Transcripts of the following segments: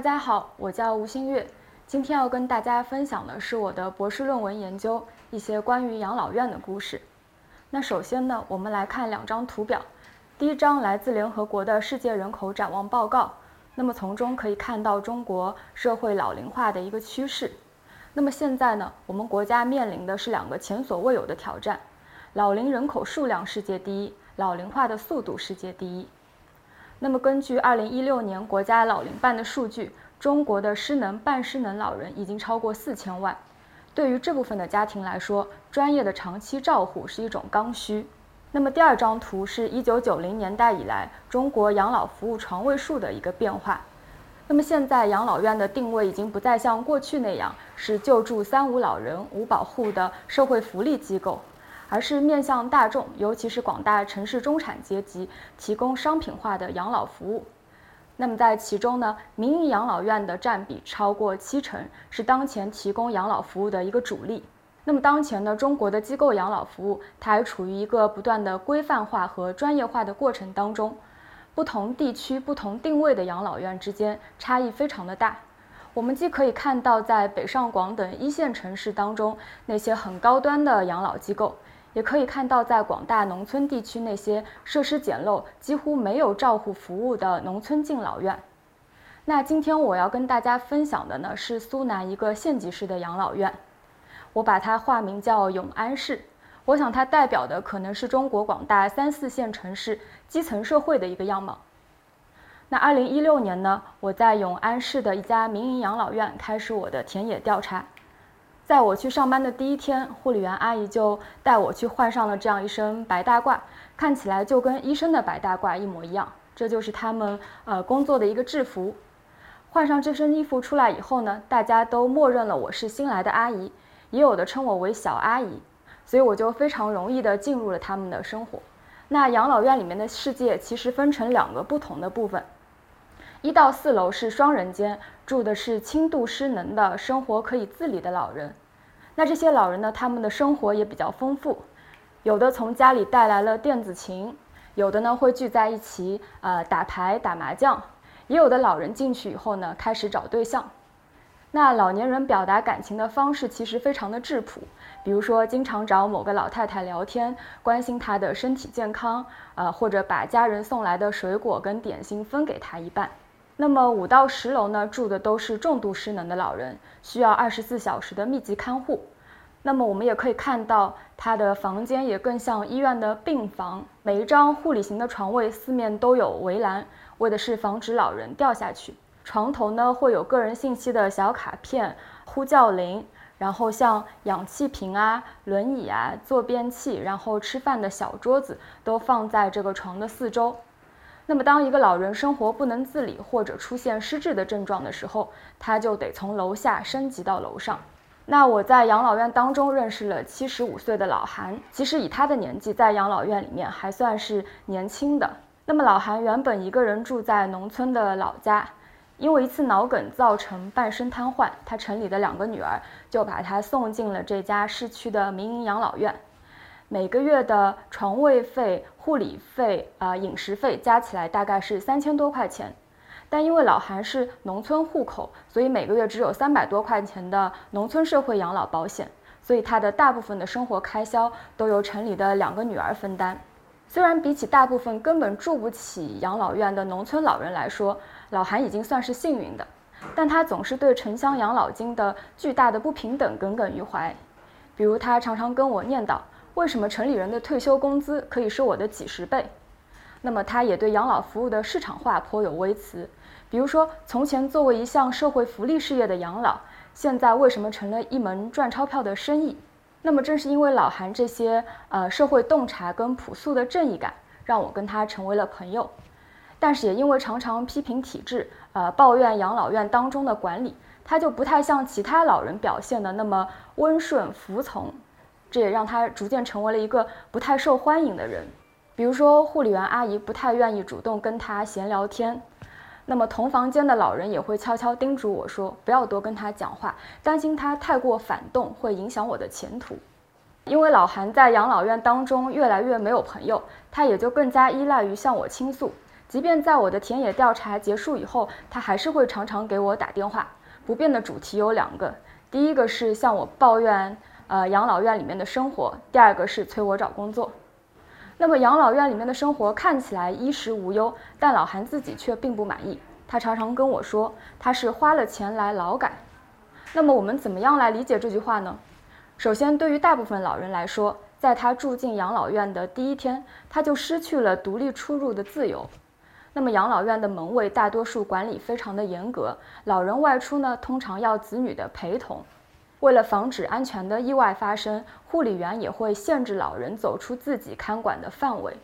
大家好，我叫吴新月，今天要跟大家分享的是我的博士论文研究一些关于养老院的故事。那首先呢，我们来看两张图表，第一张来自联合国的世界人口展望报告，那么从中可以看到中国社会老龄化的一个趋势。那么现在呢，我们国家面临的是两个前所未有的挑战：老龄人口数量世界第一，老龄化的速度世界第一。那么，根据二零一六年国家老龄办的数据，中国的失能、半失能老人已经超过四千万。对于这部分的家庭来说，专业的长期照护是一种刚需。那么，第二张图是一九九零年代以来中国养老服务床位数的一个变化。那么，现在养老院的定位已经不再像过去那样是救助三无老人、无保护的社会福利机构。而是面向大众，尤其是广大城市中产阶级，提供商品化的养老服务。那么在其中呢，民营养老院的占比超过七成，是当前提供养老服务的一个主力。那么当前呢，中国的机构养老服务，它还处于一个不断的规范化和专业化的过程当中。不同地区、不同定位的养老院之间差异非常的大。我们既可以看到在北上广等一线城市当中那些很高端的养老机构。也可以看到，在广大农村地区，那些设施简陋、几乎没有照护服务的农村敬老院。那今天我要跟大家分享的呢，是苏南一个县级市的养老院，我把它化名叫永安市。我想它代表的可能是中国广大三四线城市基层社会的一个样貌。那二零一六年呢，我在永安市的一家民营养老院开始我的田野调查。在我去上班的第一天，护理员阿姨就带我去换上了这样一身白大褂，看起来就跟医生的白大褂一模一样。这就是他们呃工作的一个制服。换上这身衣服出来以后呢，大家都默认了我是新来的阿姨，也有的称我为小阿姨，所以我就非常容易的进入了他们的生活。那养老院里面的世界其实分成两个不同的部分，一到四楼是双人间，住的是轻度失能的生活可以自理的老人。那这些老人呢？他们的生活也比较丰富，有的从家里带来了电子琴，有的呢会聚在一起呃打牌打麻将，也有的老人进去以后呢开始找对象。那老年人表达感情的方式其实非常的质朴，比如说经常找某个老太太聊天，关心她的身体健康，呃或者把家人送来的水果跟点心分给她一半。那么五到十楼呢，住的都是重度失能的老人，需要二十四小时的密集看护。那么我们也可以看到，他的房间也更像医院的病房，每一张护理型的床位四面都有围栏，为的是防止老人掉下去。床头呢会有个人信息的小卡片、呼叫铃，然后像氧气瓶啊、轮椅啊、坐便器，然后吃饭的小桌子都放在这个床的四周。那么，当一个老人生活不能自理或者出现失智的症状的时候，他就得从楼下升级到楼上。那我在养老院当中认识了七十五岁的老韩，其实以他的年纪在养老院里面还算是年轻的。那么老韩原本一个人住在农村的老家，因为一次脑梗造成半身瘫痪，他城里的两个女儿就把他送进了这家市区的民营养老院。每个月的床位费、护理费、啊饮食费加起来大概是三千多块钱，但因为老韩是农村户口，所以每个月只有三百多块钱的农村社会养老保险，所以他的大部分的生活开销都由城里的两个女儿分担。虽然比起大部分根本住不起养老院的农村老人来说，老韩已经算是幸运的，但他总是对城乡养老金的巨大的不平等耿耿于怀，比如他常常跟我念叨。为什么城里人的退休工资可以是我的几十倍？那么他也对养老服务的市场化颇有微词，比如说，从前作为一项社会福利事业的养老，现在为什么成了一门赚钞票的生意？那么正是因为老韩这些呃社会洞察跟朴素的正义感，让我跟他成为了朋友。但是也因为常常批评体制，呃抱怨养老院当中的管理，他就不太像其他老人表现的那么温顺服从。这也让他逐渐成为了一个不太受欢迎的人，比如说护理员阿姨不太愿意主动跟他闲聊天，那么同房间的老人也会悄悄叮嘱我说不要多跟他讲话，担心他太过反动会影响我的前途。因为老韩在养老院当中越来越没有朋友，他也就更加依赖于向我倾诉，即便在我的田野调查结束以后，他还是会常常给我打电话。不变的主题有两个，第一个是向我抱怨，呃，养老院里面的生活；第二个是催我找工作。那么养老院里面的生活看起来衣食无忧，但老韩自己却并不满意。他常常跟我说，他是花了钱来劳改。那么我们怎么样来理解这句话呢？首先，对于大部分老人来说，在他住进养老院的第一天，他就失去了独立出入的自由。那么养老院的门卫大多数管理非常的严格，老人外出呢，通常要子女的陪同。为了防止安全的意外发生，护理员也会限制老人走出自己看管的范围，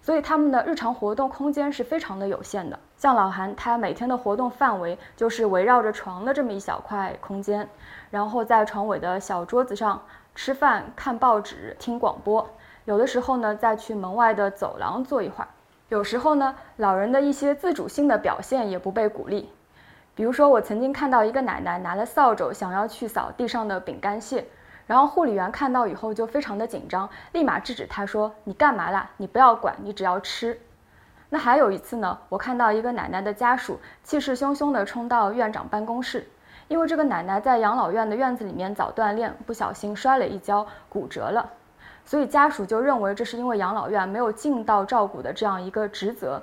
所以他们的日常活动空间是非常的有限的。像老韩，他每天的活动范围就是围绕着床的这么一小块空间，然后在床尾的小桌子上吃饭、看报纸、听广播，有的时候呢，再去门外的走廊坐一会儿。有时候呢，老人的一些自主性的表现也不被鼓励。比如说，我曾经看到一个奶奶拿了扫帚，想要去扫地上的饼干屑，然后护理员看到以后就非常的紧张，立马制止她说：“你干嘛啦？你不要管，你只要吃。”那还有一次呢，我看到一个奶奶的家属气势汹汹地冲到院长办公室，因为这个奶奶在养老院的院子里面早锻炼，不小心摔了一跤，骨折了，所以家属就认为这是因为养老院没有尽到照顾的这样一个职责。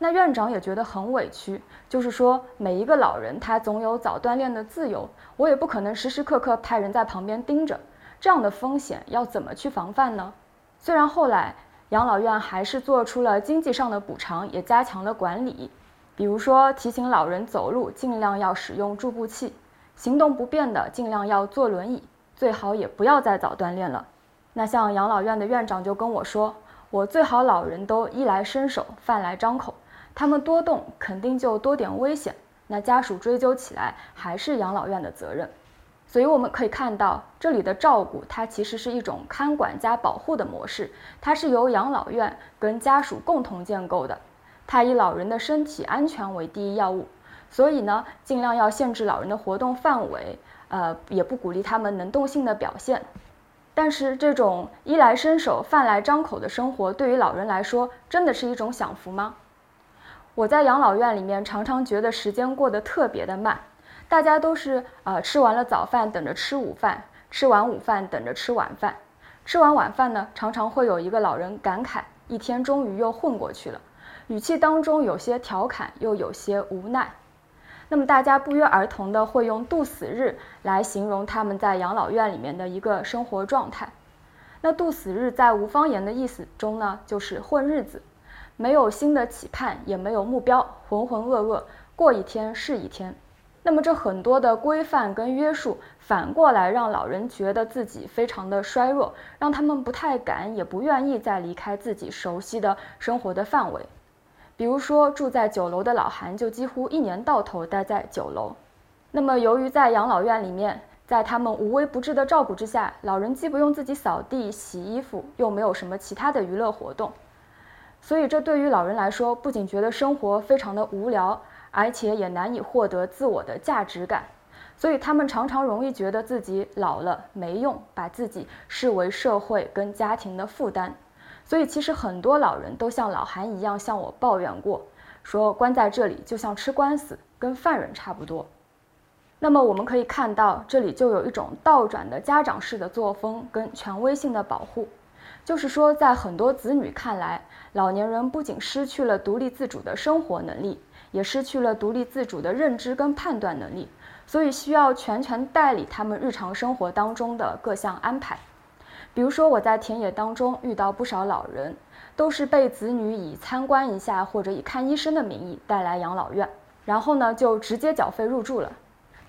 那院长也觉得很委屈，就是说每一个老人他总有早锻炼的自由，我也不可能时时刻刻派人在旁边盯着，这样的风险要怎么去防范呢？虽然后来养老院还是做出了经济上的补偿，也加强了管理，比如说提醒老人走路尽量要使用助步器，行动不便的尽量要坐轮椅，最好也不要再早锻炼了。那像养老院的院长就跟我说，我最好老人都衣来伸手，饭来张口。他们多动，肯定就多点危险。那家属追究起来，还是养老院的责任。所以我们可以看到，这里的照顾，它其实是一种看管加保护的模式，它是由养老院跟家属共同建构的。它以老人的身体安全为第一要务，所以呢，尽量要限制老人的活动范围，呃，也不鼓励他们能动性的表现。但是，这种衣来伸手、饭来张口的生活，对于老人来说，真的是一种享福吗？我在养老院里面，常常觉得时间过得特别的慢，大家都是呃吃完了早饭等着吃午饭，吃完午饭等着吃晚饭，吃完晚饭呢，常常会有一个老人感慨，一天终于又混过去了，语气当中有些调侃，又有些无奈。那么大家不约而同的会用度死日来形容他们在养老院里面的一个生活状态。那度死日在吴方言的意思中呢，就是混日子。没有新的期盼，也没有目标，浑浑噩噩，过一天是一天。那么这很多的规范跟约束，反过来让老人觉得自己非常的衰弱，让他们不太敢，也不愿意再离开自己熟悉的生活的范围。比如说住在九楼的老韩，就几乎一年到头待在九楼。那么由于在养老院里面，在他们无微不至的照顾之下，老人既不用自己扫地、洗衣服，又没有什么其他的娱乐活动。所以，这对于老人来说，不仅觉得生活非常的无聊，而且也难以获得自我的价值感。所以，他们常常容易觉得自己老了没用，把自己视为社会跟家庭的负担。所以，其实很多老人都像老韩一样向我抱怨过，说关在这里就像吃官司，跟犯人差不多。那么，我们可以看到，这里就有一种倒转的家长式的作风跟权威性的保护。就是说，在很多子女看来，老年人不仅失去了独立自主的生活能力，也失去了独立自主的认知跟判断能力，所以需要全权代理他们日常生活当中的各项安排。比如说，我在田野当中遇到不少老人，都是被子女以参观一下或者以看医生的名义带来养老院，然后呢就直接缴费入住了。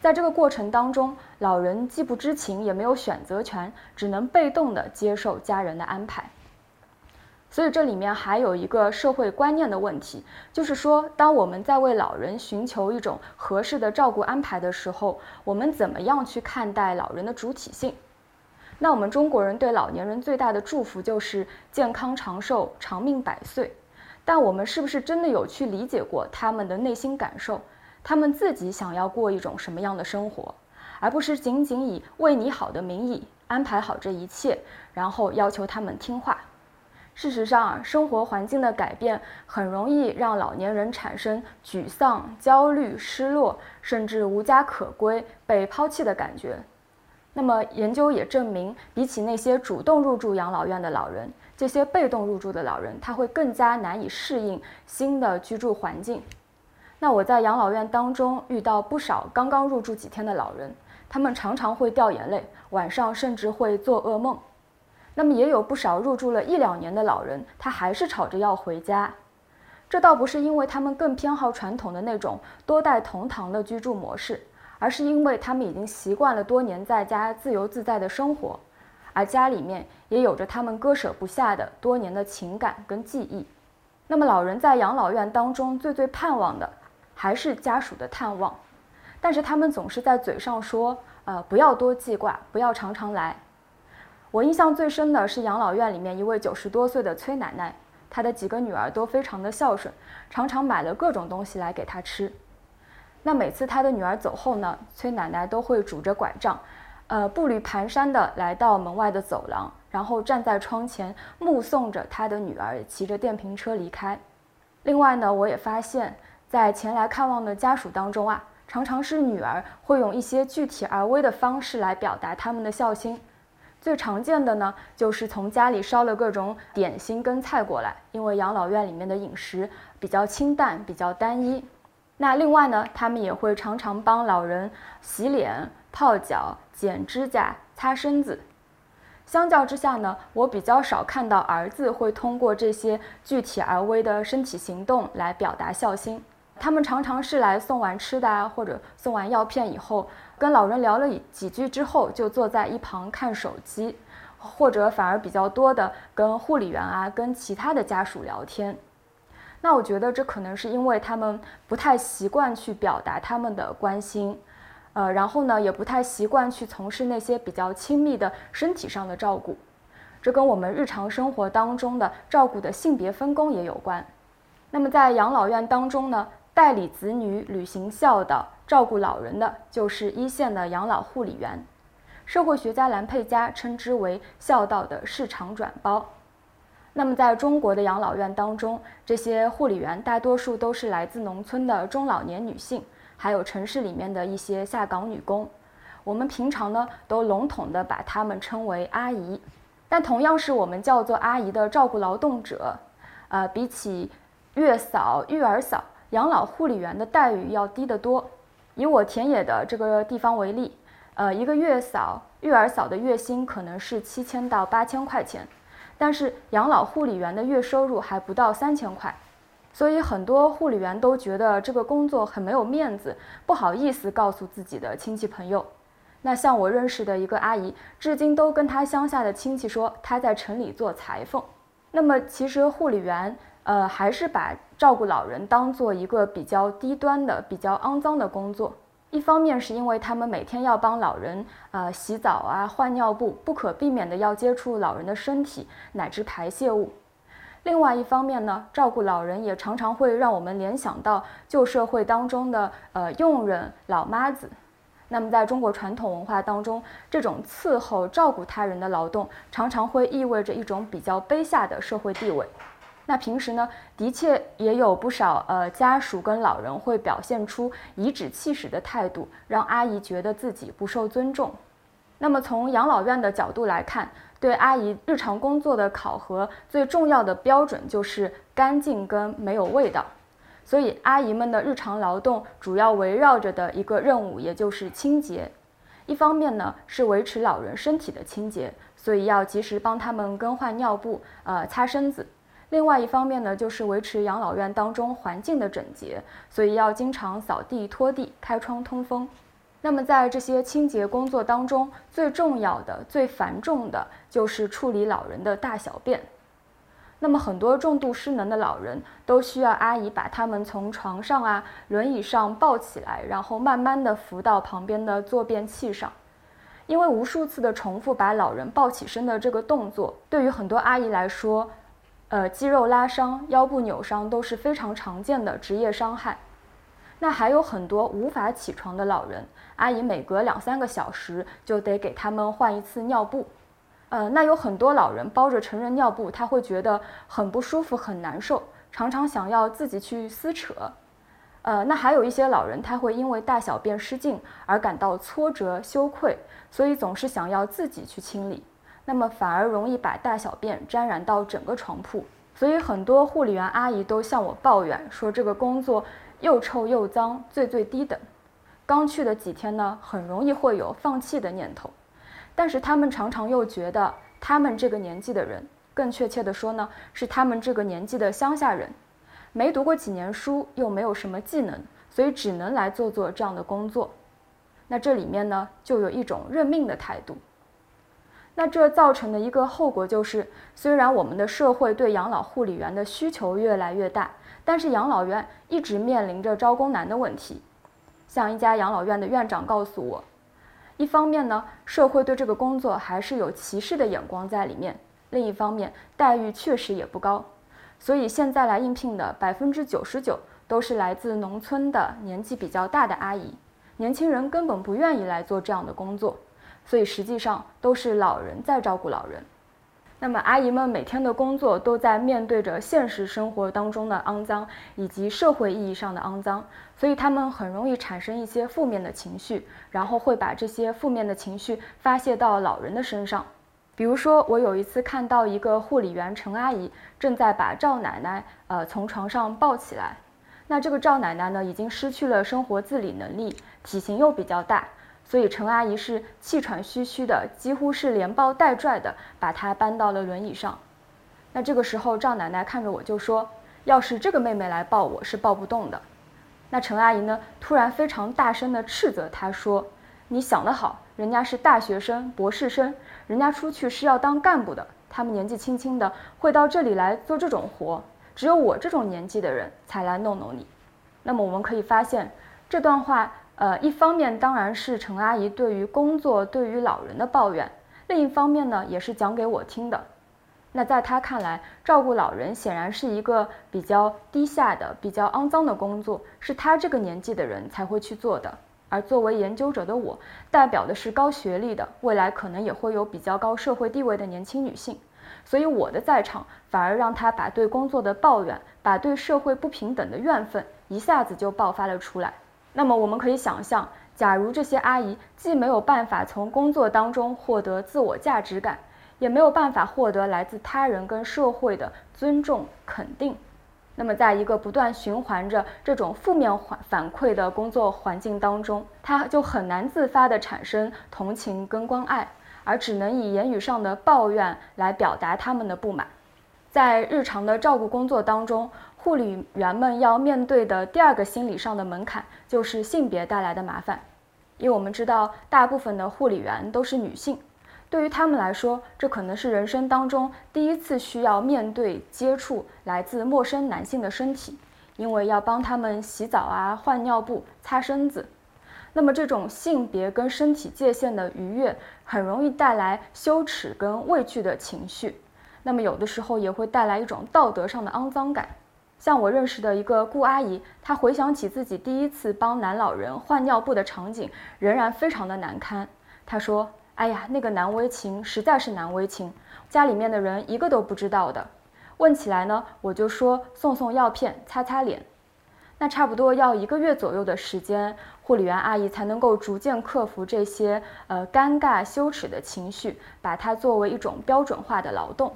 在这个过程当中，老人既不知情，也没有选择权，只能被动地接受家人的安排。所以这里面还有一个社会观念的问题，就是说，当我们在为老人寻求一种合适的照顾安排的时候，我们怎么样去看待老人的主体性？那我们中国人对老年人最大的祝福就是健康长寿、长命百岁，但我们是不是真的有去理解过他们的内心感受？他们自己想要过一种什么样的生活，而不是仅仅以为你好的名义安排好这一切，然后要求他们听话。事实上，生活环境的改变很容易让老年人产生沮丧、焦虑、失落，甚至无家可归、被抛弃的感觉。那么，研究也证明，比起那些主动入住养老院的老人，这些被动入住的老人，他会更加难以适应新的居住环境。那我在养老院当中遇到不少刚刚入住几天的老人，他们常常会掉眼泪，晚上甚至会做噩梦。那么也有不少入住了一两年的老人，他还是吵着要回家。这倒不是因为他们更偏好传统的那种多代同堂的居住模式。而是因为他们已经习惯了多年在家自由自在的生活，而家里面也有着他们割舍不下的多年的情感跟记忆。那么老人在养老院当中最最盼望的还是家属的探望，但是他们总是在嘴上说，呃，不要多记挂，不要常常来。我印象最深的是养老院里面一位九十多岁的崔奶奶，她的几个女儿都非常的孝顺，常常买了各种东西来给她吃。那每次她的女儿走后呢，崔奶奶都会拄着拐杖，呃，步履蹒跚地来到门外的走廊，然后站在窗前目送着她的女儿骑着电瓶车离开。另外呢，我也发现，在前来看望的家属当中啊，常常是女儿会用一些具体而微的方式来表达他们的孝心。最常见的呢，就是从家里烧了各种点心跟菜过来，因为养老院里面的饮食比较清淡，比较单一。那另外呢，他们也会常常帮老人洗脸、泡脚、剪指甲、擦身子。相较之下呢，我比较少看到儿子会通过这些具体而微的身体行动来表达孝心。他们常常是来送完吃的啊，或者送完药片以后，跟老人聊了几句之后，就坐在一旁看手机，或者反而比较多的跟护理员啊、跟其他的家属聊天。那我觉得这可能是因为他们不太习惯去表达他们的关心，呃，然后呢，也不太习惯去从事那些比较亲密的身体上的照顾，这跟我们日常生活当中的照顾的性别分工也有关。那么在养老院当中呢，代理子女履行孝道、照顾老人的就是一线的养老护理员，社会学家兰佩嘉称之为孝道的市场转包。那么，在中国的养老院当中，这些护理员大多数都是来自农村的中老年女性，还有城市里面的一些下岗女工。我们平常呢，都笼统地把她们称为阿姨。但同样是我们叫做阿姨的照顾劳动者，呃，比起月嫂、育儿嫂，养老护理员的待遇要低得多。以我田野的这个地方为例，呃，一个月嫂、育儿嫂的月薪可能是七千到八千块钱。但是养老护理员的月收入还不到三千块，所以很多护理员都觉得这个工作很没有面子，不好意思告诉自己的亲戚朋友。那像我认识的一个阿姨，至今都跟她乡下的亲戚说她在城里做裁缝。那么其实护理员，呃，还是把照顾老人当做一个比较低端的、比较肮脏的工作。一方面是因为他们每天要帮老人呃洗澡啊、换尿布，不可避免的要接触老人的身体乃至排泄物；另外一方面呢，照顾老人也常常会让我们联想到旧社会当中的呃佣人、老妈子。那么在中国传统文化当中，这种伺候、照顾他人的劳动，常常会意味着一种比较卑下的社会地位。那平时呢，的确也有不少呃家属跟老人会表现出颐指气使的态度，让阿姨觉得自己不受尊重。那么从养老院的角度来看，对阿姨日常工作的考核最重要的标准就是干净跟没有味道。所以阿姨们的日常劳动主要围绕着的一个任务，也就是清洁。一方面呢是维持老人身体的清洁，所以要及时帮他们更换尿布，呃擦身子。另外一方面呢，就是维持养老院当中环境的整洁，所以要经常扫地、拖地、开窗通风。那么在这些清洁工作当中，最重要的、最繁重的就是处理老人的大小便。那么很多重度失能的老人都需要阿姨把他们从床上啊、轮椅上抱起来，然后慢慢的扶到旁边的坐便器上。因为无数次的重复把老人抱起身的这个动作，对于很多阿姨来说，呃，肌肉拉伤、腰部扭伤都是非常常见的职业伤害。那还有很多无法起床的老人，阿姨每隔两三个小时就得给他们换一次尿布。呃，那有很多老人包着成人尿布，他会觉得很不舒服、很难受，常常想要自己去撕扯。呃，那还有一些老人，他会因为大小便失禁而感到挫折、羞愧，所以总是想要自己去清理，那么反而容易把大小便沾染到整个床铺。所以很多护理员阿姨都向我抱怨说，这个工作又臭又脏，最最低等。刚去的几天呢，很容易会有放弃的念头。但是他们常常又觉得，他们这个年纪的人，更确切的说呢，是他们这个年纪的乡下人。没读过几年书，又没有什么技能，所以只能来做做这样的工作。那这里面呢，就有一种认命的态度。那这造成的一个后果就是，虽然我们的社会对养老护理员的需求越来越大，但是养老院一直面临着招工难的问题。像一家养老院的院长告诉我，一方面呢，社会对这个工作还是有歧视的眼光在里面；另一方面，待遇确实也不高。所以现在来应聘的百分之九十九都是来自农村的年纪比较大的阿姨，年轻人根本不愿意来做这样的工作，所以实际上都是老人在照顾老人。那么阿姨们每天的工作都在面对着现实生活当中的肮脏以及社会意义上的肮脏，所以他们很容易产生一些负面的情绪，然后会把这些负面的情绪发泄到老人的身上。比如说，我有一次看到一个护理员陈阿姨正在把赵奶奶呃从床上抱起来，那这个赵奶奶呢已经失去了生活自理能力，体型又比较大，所以陈阿姨是气喘吁吁的，几乎是连抱带拽的把她搬到了轮椅上。那这个时候赵奶奶看着我就说：“要是这个妹妹来抱我是抱不动的。”那陈阿姨呢突然非常大声地斥责她说：“你想得好，人家是大学生、博士生。”人家出去是要当干部的，他们年纪轻轻的会到这里来做这种活，只有我这种年纪的人才来弄弄你。那么我们可以发现，这段话，呃，一方面当然是陈阿姨对于工作、对于老人的抱怨，另一方面呢，也是讲给我听的。那在她看来，照顾老人显然是一个比较低下的、比较肮脏的工作，是她这个年纪的人才会去做的。而作为研究者的我，代表的是高学历的，未来可能也会有比较高社会地位的年轻女性，所以我的在场反而让她把对工作的抱怨，把对社会不平等的怨愤一下子就爆发了出来。那么我们可以想象，假如这些阿姨既没有办法从工作当中获得自我价值感，也没有办法获得来自他人跟社会的尊重肯定。那么，在一个不断循环着这种负面反反馈的工作环境当中，她就很难自发地产生同情跟关爱，而只能以言语上的抱怨来表达他们的不满。在日常的照顾工作当中，护理员们要面对的第二个心理上的门槛就是性别带来的麻烦，因为我们知道，大部分的护理员都是女性。对于他们来说，这可能是人生当中第一次需要面对接触来自陌生男性的身体，因为要帮他们洗澡啊、换尿布、擦身子。那么，这种性别跟身体界限的逾越，很容易带来羞耻跟畏惧的情绪。那么，有的时候也会带来一种道德上的肮脏感。像我认识的一个顾阿姨，她回想起自己第一次帮男老人换尿布的场景，仍然非常的难堪。她说。哎呀，那个难为情，实在是难为情，家里面的人一个都不知道的。问起来呢，我就说送送药片，擦擦脸。那差不多要一个月左右的时间，护理员阿姨才能够逐渐克服这些呃尴尬羞耻的情绪，把它作为一种标准化的劳动。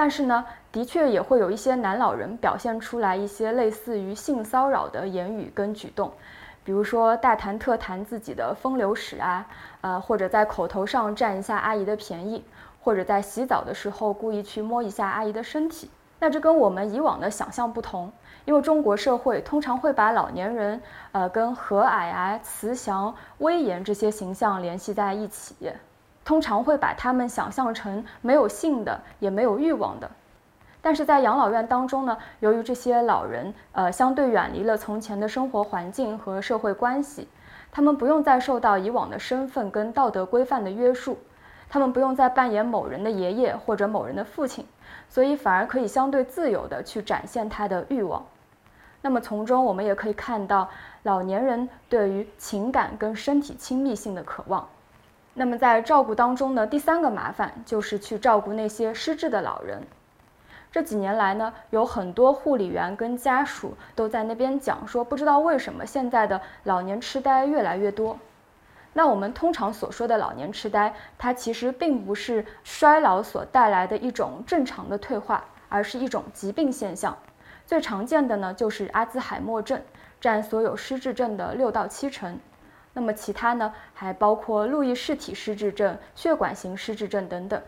但是呢，的确也会有一些男老人表现出来一些类似于性骚扰的言语跟举动。比如说大谈特谈自己的风流史啊，呃，或者在口头上占一下阿姨的便宜，或者在洗澡的时候故意去摸一下阿姨的身体。那这跟我们以往的想象不同，因为中国社会通常会把老年人，呃，跟和蔼啊、慈祥、威严这些形象联系在一起，通常会把他们想象成没有性的，也没有欲望的。但是在养老院当中呢，由于这些老人呃相对远离了从前的生活环境和社会关系，他们不用再受到以往的身份跟道德规范的约束，他们不用再扮演某人的爷爷或者某人的父亲，所以反而可以相对自由的去展现他的欲望。那么从中我们也可以看到老年人对于情感跟身体亲密性的渴望。那么在照顾当中呢，第三个麻烦就是去照顾那些失智的老人。这几年来呢，有很多护理员跟家属都在那边讲说，不知道为什么现在的老年痴呆越来越多。那我们通常所说的老年痴呆，它其实并不是衰老所带来的一种正常的退化，而是一种疾病现象。最常见的呢，就是阿兹海默症，占所有失智症的六到七成。那么其他呢，还包括路易氏体失智症、血管型失智症等等。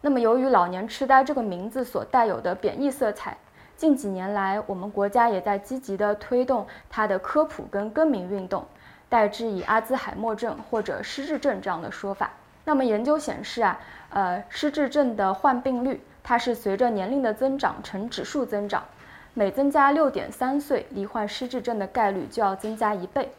那么由于老年痴呆这个名字所带有的贬义色彩，近几年来我们国家也在积极的推动它的科普跟更名运动。代之以阿兹海默症或者失智症这样的说法。那么研究显示啊，呃，失智症的患病率它是随着年龄的增长呈指数增长，每增加六点三岁，罹患失智症的概率就要增加一倍。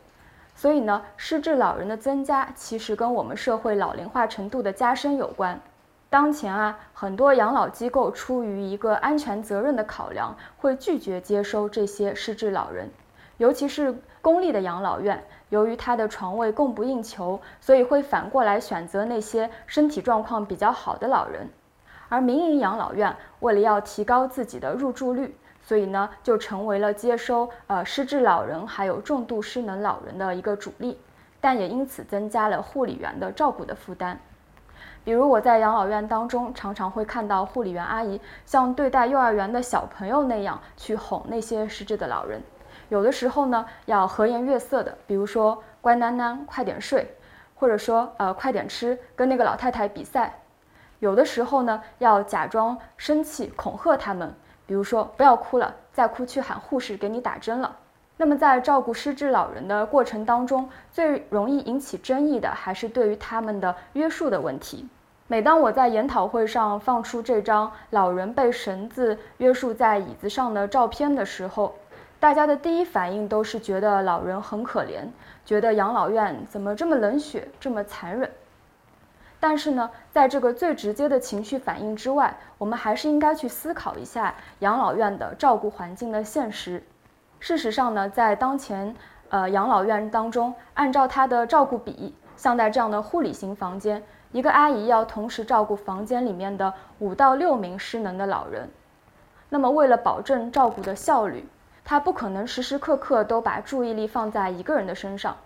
所以呢，失智老人的增加其实跟我们社会老龄化程度的加深有关。当前啊，很多养老机构出于一个安全责任的考量，会拒绝接收这些失智老人，尤其是公立的养老院。由于他的床位供不应求，所以会反过来选择那些身体状况比较好的老人。而民营养老院为了要提高自己的入住率，所以呢就成为了接收呃失智老人还有重度失能老人的一个主力，但也因此增加了护理员的照顾的负担。比如我在养老院当中，常常会看到护理员阿姨像对待幼儿园的小朋友那样去哄那些失智的老人。有的时候呢，要和颜悦色的，比如说乖囡囡，快点睡，或者说呃快点吃，跟那个老太太比赛。有的时候呢，要假装生气恐吓他们，比如说不要哭了，再哭去喊护士给你打针了。那么在照顾失智老人的过程当中，最容易引起争议的还是对于他们的约束的问题。每当我在研讨会上放出这张老人被绳子约束在椅子上的照片的时候，大家的第一反应都是觉得老人很可怜，觉得养老院怎么这么冷血，这么残忍。但是呢，在这个最直接的情绪反应之外，我们还是应该去思考一下养老院的照顾环境的现实。事实上呢，在当前呃养老院当中，按照它的照顾比，像在这样的护理型房间，一个阿姨要同时照顾房间里面的五到六名失能的老人。那么，为了保证照顾的效率，他不可能时时刻刻都把注意力放在一个人的身上。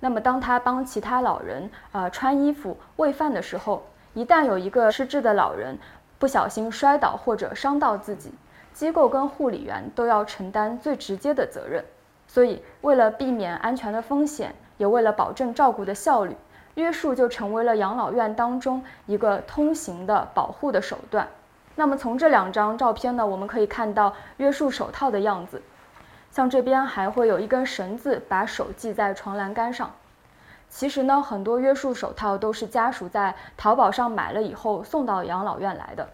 那么，当他帮其他老人呃穿衣服、喂饭的时候，一旦有一个失智的老人不小心摔倒或者伤到自己，机构跟护理员都要承担最直接的责任。所以，为了避免安全的风险，也为了保证照顾的效率，约束就成为了养老院当中一个通行的保护的手段。那么，从这两张照片呢，我们可以看到约束手套的样子。像这边还会有一根绳子把手系在床栏杆上。其实呢，很多约束手套都是家属在淘宝上买了以后送到养老院来的。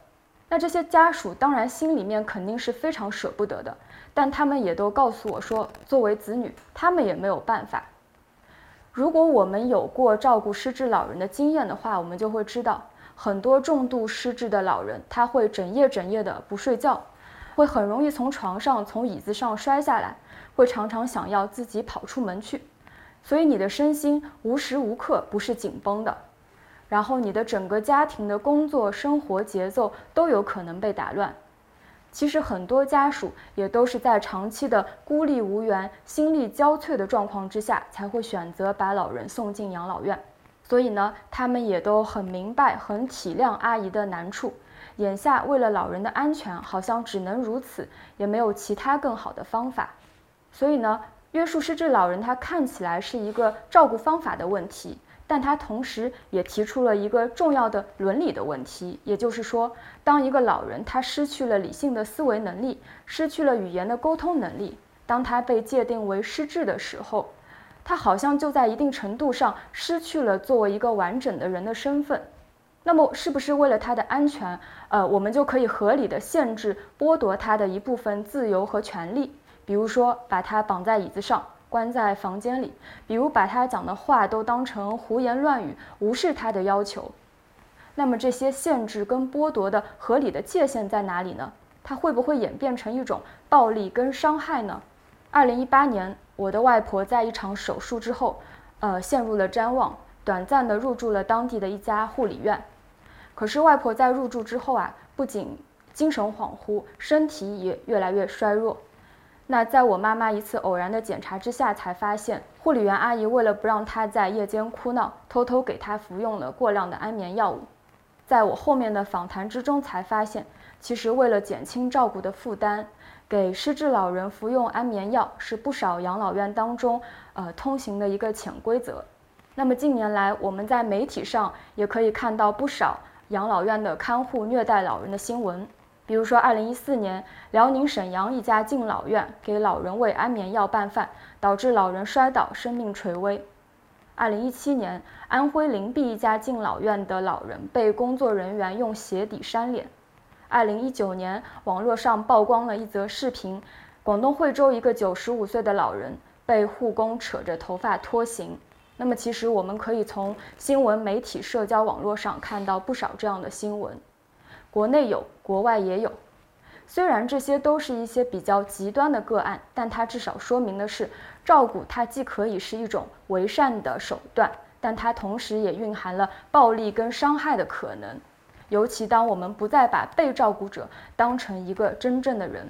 那这些家属当然心里面肯定是非常舍不得的，但他们也都告诉我说，作为子女，他们也没有办法。如果我们有过照顾失智老人的经验的话，我们就会知道，很多重度失智的老人他会整夜整夜的不睡觉。会很容易从床上、从椅子上摔下来，会常常想要自己跑出门去，所以你的身心无时无刻不是紧绷的，然后你的整个家庭的工作生活节奏都有可能被打乱。其实很多家属也都是在长期的孤立无援、心力交瘁的状况之下，才会选择把老人送进养老院。所以呢，他们也都很明白、很体谅阿姨的难处。眼下为了老人的安全，好像只能如此，也没有其他更好的方法。所以呢，约束失智老人，他看起来是一个照顾方法的问题，但他同时也提出了一个重要的伦理的问题。也就是说，当一个老人他失去了理性的思维能力，失去了语言的沟通能力，当他被界定为失智的时候，他好像就在一定程度上失去了作为一个完整的人的身份。那么，是不是为了他的安全，呃，我们就可以合理的限制、剥夺他的一部分自由和权利？比如说，把他绑在椅子上，关在房间里；比如把他讲的话都当成胡言乱语，无视他的要求。那么，这些限制跟剥夺的合理的界限在哪里呢？它会不会演变成一种暴力跟伤害呢？二零一八年，我的外婆在一场手术之后，呃，陷入了谵妄。短暂的入住了当地的一家护理院。可是外婆在入住之后啊，不仅精神恍惚，身体也越来越衰弱。那在我妈妈一次偶然的检查之下，才发现护理员阿姨为了不让她在夜间哭闹，偷偷给她服用了过量的安眠药物。在我后面的访谈之中，才发现其实为了减轻照顾的负担，给失智老人服用安眠药是不少养老院当中呃通行的一个潜规则。那么近年来，我们在媒体上也可以看到不少养老院的看护虐待老人的新闻。比如说，二零一四年，辽宁沈阳一家敬老院给老人喂安眠药拌饭，导致老人摔倒，生命垂危。二零一七年，安徽灵璧一家敬老院的老人被工作人员用鞋底扇脸。二零一九年，网络上曝光了一则视频，广东惠州一个九十五岁的老人被护工扯着头发拖行。那么，其实我们可以从新闻媒体、社交网络上看到不少这样的新闻。国内有，国外也有。虽然这些都是一些比较极端的个案，但它至少说明的是，照顾它既可以是一种为善的手段，但它同时也蕴含了暴力跟伤害的可能。尤其当我们不再把被照顾者当成一个真正的人，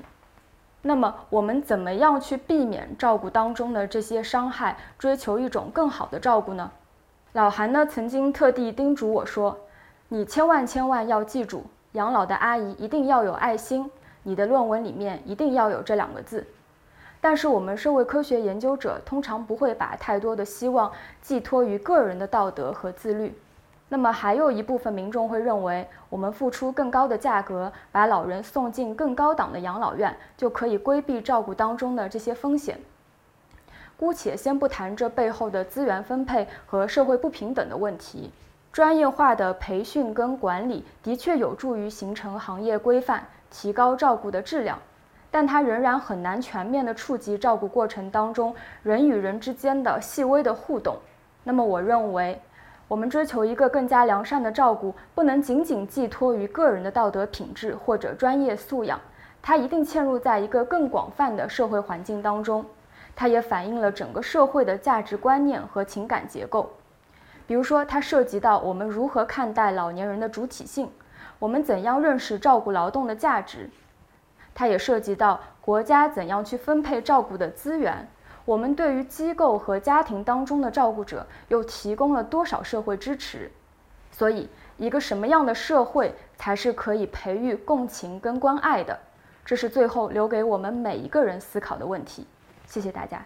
那么我们怎么样去避免照顾当中的这些伤害，追求一种更好的照顾呢？老韩呢曾经特地叮嘱我说：“你千万千万要记住。”养老的阿姨一定要有爱心，你的论文里面一定要有这两个字。但是我们社会科学研究者通常不会把太多的希望寄托于个人的道德和自律。那么还有一部分民众会认为，我们付出更高的价格，把老人送进更高档的养老院，就可以规避照顾当中的这些风险。姑且先不谈这背后的资源分配和社会不平等的问题。专业化的培训跟管理的确有助于形成行业规范，提高照顾的质量，但它仍然很难全面的触及照顾过程当中人与人之间的细微的互动。那么，我认为，我们追求一个更加良善的照顾，不能仅仅寄托于个人的道德品质或者专业素养，它一定嵌入在一个更广泛的社会环境当中，它也反映了整个社会的价值观念和情感结构。比如说，它涉及到我们如何看待老年人的主体性，我们怎样认识照顾劳动的价值；它也涉及到国家怎样去分配照顾的资源，我们对于机构和家庭当中的照顾者又提供了多少社会支持。所以，一个什么样的社会才是可以培育共情跟关爱的？这是最后留给我们每一个人思考的问题。谢谢大家。